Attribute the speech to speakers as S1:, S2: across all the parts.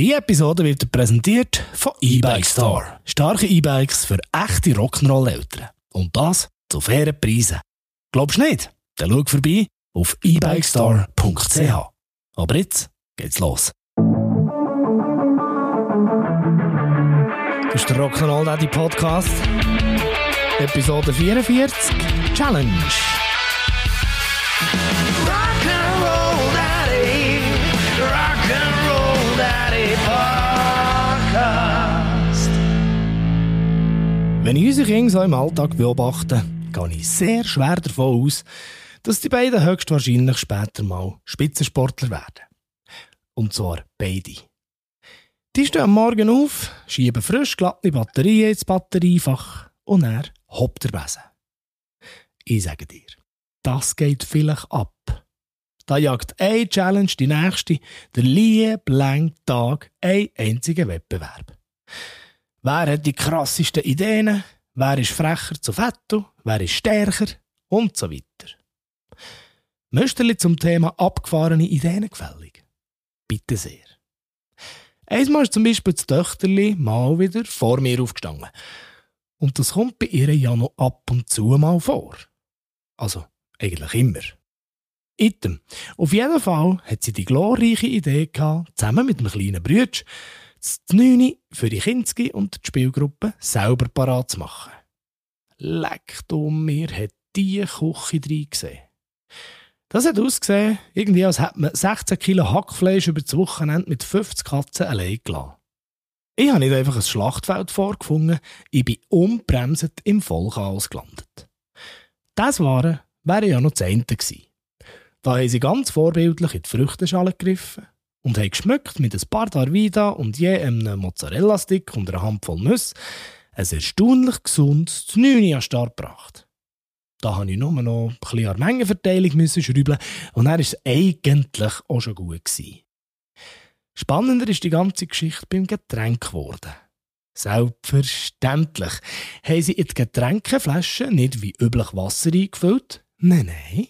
S1: Die Episode wird präsentiert von E-Bike Store. Starke E-Bikes für echte Rock'n'Roll-Eltern. Und das zu fairen Preisen. Glaubst du nicht? Dann schau vorbei auf ebikestore.ch. Aber jetzt geht's los. Das ist der Rock'n'Roll Daddy Podcast. Episode 44. Challenge. Wenn ich unsere Kinder so im Alltag beobachte, gehe ich sehr schwer davon aus, dass die beiden höchstwahrscheinlich später mal Spitzensportler werden. Und zwar beide. Die stehen am Morgen auf, schieben frisch glatte Batterien ins Batteriefach und er hoppt der Besen. Ich sage dir, das geht vielleicht ab. Da jagt eine Challenge die nächste, der lieblang Tag ein einziger Wettbewerb. Wer hat die krassesten Ideen? Wer ist frecher zu Fetto? Wer ist stärker? Und so weiter. Müsterli zum Thema abgefahrene Ideen gefällig? Bitte sehr. Einmal ist zum Beispiel das Töchterli mal wieder vor mir aufgestanden. Und das kommt bei ihr ja noch ab und zu mal vor. Also, eigentlich immer. Item. Auf jeden Fall hat sie die glorreiche Idee gehabt, zusammen mit einem kleinen Brütsch, das Neune für die Kinski und die Spielgruppe selber parat zu machen. Leck du mir, hat die Küche drin gesehen. Das hat ausgesehen, irgendwie als hätte man 16 Kilo Hackfleisch über das Wochenende mit 50 Katzen allein gelassen. Ich habe nicht einfach ein Schlachtfeld vorgefunden, ich bin unbremset im Vollchaos gelandet. Das waren, wäre ja noch das eine gewesen. Da haben sie ganz vorbildlich in die Früchtenschale gegriffen und haben geschmückt mit ein paar Darvida und je einem Mozzarella-Stick und einer Handvoll Nüsse ein erstaunlich gesundes Znüni an Start gebracht. Da musste ich nur noch ein bisschen an Mengenverteilung müssen schrauben und dann war es eigentlich auch schon gut. Gewesen. Spannender ist die ganze Geschichte beim Getränk geworden. Selbstverständlich haben sie in die Getränkeflasche nicht wie üblich Wasser eingefüllt. Nein, nein.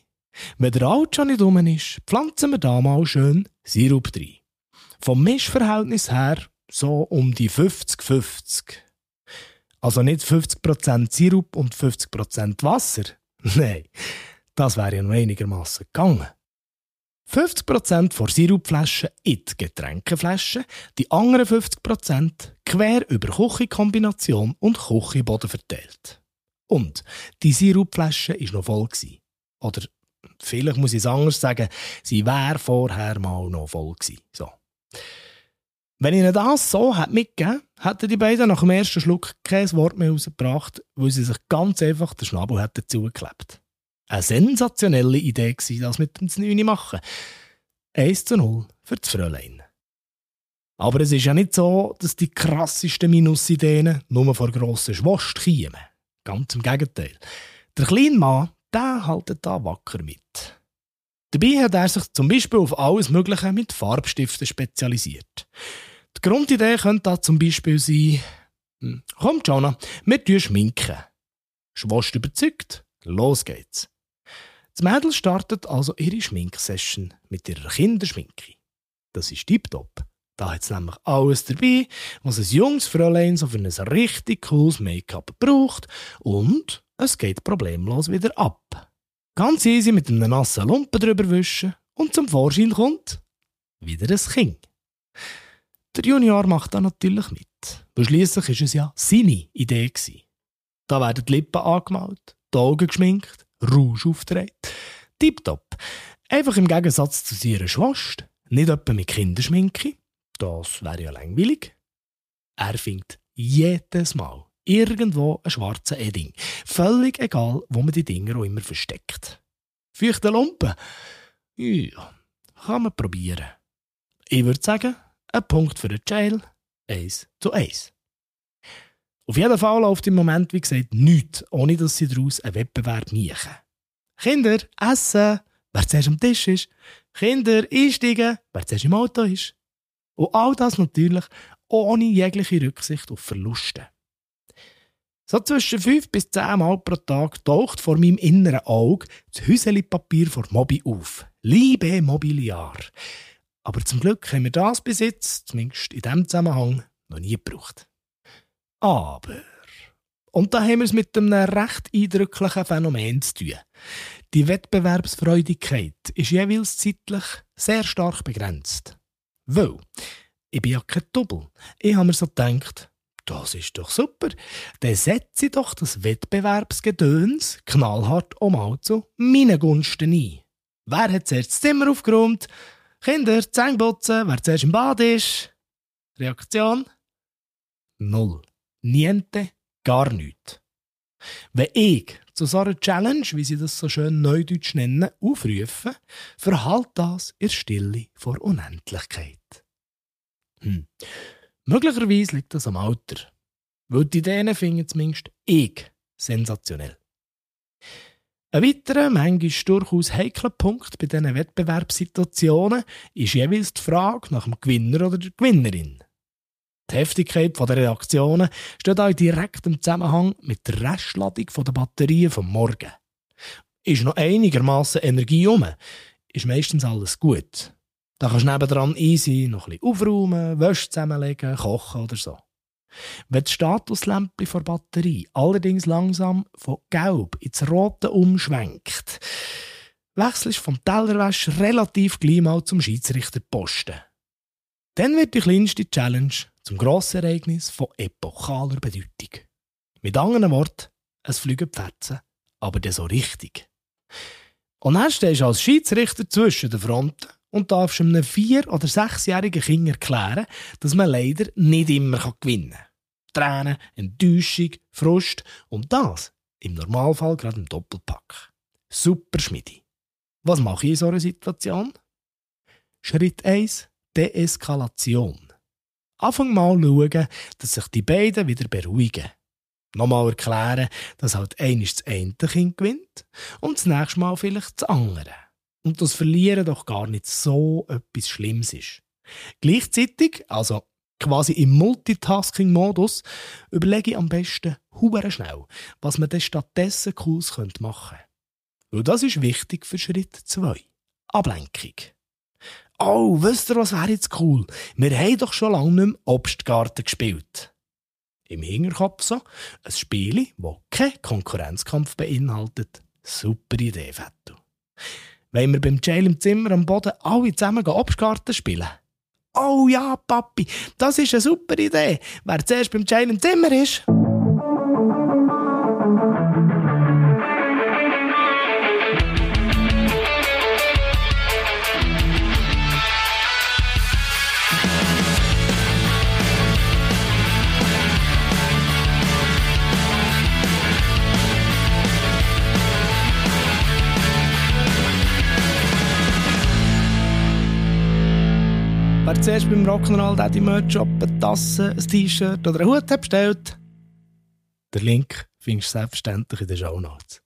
S1: Wenn der Alt schon nicht rum ist, pflanzen wir da mal schön Sirup rein. Vom Mischverhältnis her so um die 50-50. Also nicht 50% Sirup und 50% Wasser. Nein, das wäre ja noch einigermaßen gegangen. 50% von Sirupflaschen in die Getränkeflasche, die anderen 50% quer über Küchenkombination und Küchenboden verteilt. Und die Sirupflasche war noch voll. Gewesen. Oder vielleicht muss ich es anders sagen, sie wäre vorher mal noch voll gewesen. So. Wenn ihnen das so hat mitgegeben hätten die beiden nach dem ersten Schluck kein Wort mehr rausgebracht, weil sie sich ganz einfach den Schnabel hätten zugeklebt. Eine sensationelle Idee war das mit dem Znüni machen. 1 zu 0 für das Fräulein. Aber es ist ja nicht so, dass die krassesten Minusideen nur vor grossen Schwost kämen. Ganz im Gegenteil. Der kleine Mann, der haltet da wacker mit. Dabei hat er sich zum Beispiel auf alles Mögliche mit Farbstiften spezialisiert. Die Grundidee könnte da zum Beispiel sein, hm, komm Jonah, wir tun schminken. Schwost überzeugt, los geht's. Das Mädel startet also ihre Schminksession mit ihrer Kinderschminke. Das ist tiptop. Da hat es nämlich alles dabei, was ein junges Fräulein so für ein richtig cooles Make-up braucht und es geht problemlos wieder ab. Ganz easy mit einem nassen Lumpen drüber wischen und zum Vorschein kommt wieder ein Kind. Der Junior macht da natürlich mit, weil schliesslich ist es ja seine Idee gewesen. Da werden die Lippen angemalt, die Augen geschminkt, Rouge aufgetragen. Tipptopp. Einfach im Gegensatz zu ihrer Schwester, nicht etwa mit Kinderschminke, das wäre ja langweilig. Er findet jedes Mal irgendwo einen schwarzen Edding. Völlig egal, wo man die Dinger auch immer versteckt. Feuchte Lumpen? Ja, kann man probieren. Ich würde sagen, ein Punkt für den Jail, eins zu eins. Auf jeden Fall läuft im Moment, wie gesagt, nichts, ohne dass sie daraus einen Wettbewerb machen. Kinder, essen, wer zuerst am Tisch ist. Kinder, einsteigen, wer zuerst im Auto ist. Und all das natürlich ohne jegliche Rücksicht auf Verluste. So zwischen fünf bis zehn Mal pro Tag taucht vor meinem inneren Auge das Häuseli-Papier vor Mobi auf. Liebe Mobiliar. Aber zum Glück haben wir das bis jetzt, zumindest in diesem Zusammenhang, noch nie gebraucht. Aber, und da haben wir es mit einem recht eindrücklichen Phänomen zu tun. Die Wettbewerbsfreudigkeit ist jeweils zeitlich sehr stark begrenzt. Weil, ich bin ja kein Double. Ich habe mir so gedacht, das ist doch super. Dann setze ich doch das Wettbewerbsgedöns knallhart um mal zu meinen Gunsten ein. Wer hat zuerst das Zimmer aufgeräumt? Kinder, Zähne wer zuerst im Bad ist? Reaktion? Null. Niente, gar nichts. Wenn ich zu so einer Challenge, wie sie das so schön neudeutsch nennen, aufrufe, verhält das in Stille vor Unendlichkeit. Hm. Möglicherweise liegt das am Alter. Weil die Ideen finden zumindest ich sensationell. Ein weiterer, manchmal durchaus heikler Punkt bei diesen Wettbewerbssituationen ist jeweils die Frage nach dem Gewinner oder der Gewinnerin. Die Heftigkeit der Reaktionen steht auch direkt im Zusammenhang mit der Restladung der Batterien vom Morgen. Ist noch einigermaßen Energie um, ist meistens alles gut. Da kannst du nebendran easy noch ein bisschen aufräumen, Wäsche zusammenlegen, kochen oder so. Wenn das Statuslämpchen der Batterie allerdings langsam von gelb ins rote umschwenkt, wechselst du vom Tellerwäscher relativ gleich mal zum Schiedsrichterposten. Dann wird die kleinste Challenge zum grossen Ereignis von epochaler Bedeutung. Mit anderen Worten, es fliegen Pferdchen, aber dann so richtig. Und dann stehst du als Schiedsrichter zwischen den Fronten und darfst einem vier- oder sechsjährigen Kind erklären, dass man leider nicht immer gewinnen kann. Tränen, Enttäuschung, Frust und das im Normalfall gerade im Doppelpack. Super Schmidi. Was mache ich in so einer Situation? Schritt 1. Deeskalation. Anfang mal schauen, dass sich die beiden wieder beruhigen. Nochmal erklären, dass halt eines das eine Kind gewinnt und das nächste Mal vielleicht das andere und das Verlieren doch gar nicht so etwas Schlimmes ist. Gleichzeitig, also quasi im Multitasking-Modus, überlege ich am besten hure schnell, was man denn stattdessen Cooles machen könnte. Weil das ist wichtig für Schritt 2. Ablenkung. Oh, wisst ihr, was wäre jetzt cool? Wir haben doch schon lange nicht mehr Obstgarten gespielt. Im Hinterkopf so ein Spiel, das keinen Konkurrenzkampf beinhaltet. Super Idee, Fettu. Wollen wir beim Jail im Zimmer am Boden alle zusammen Obstgarten spielen? Oh ja, Papi, das ist eine super Idee. Wer zuerst beim Jail im Zimmer ist. Wer zuerst beim Rock'n'Roll Daddy Merch Shop eine Tasse, ein T-Shirt oder einen Hut hat bestellt, der Link findest du selbstverständlich in den Show Notes.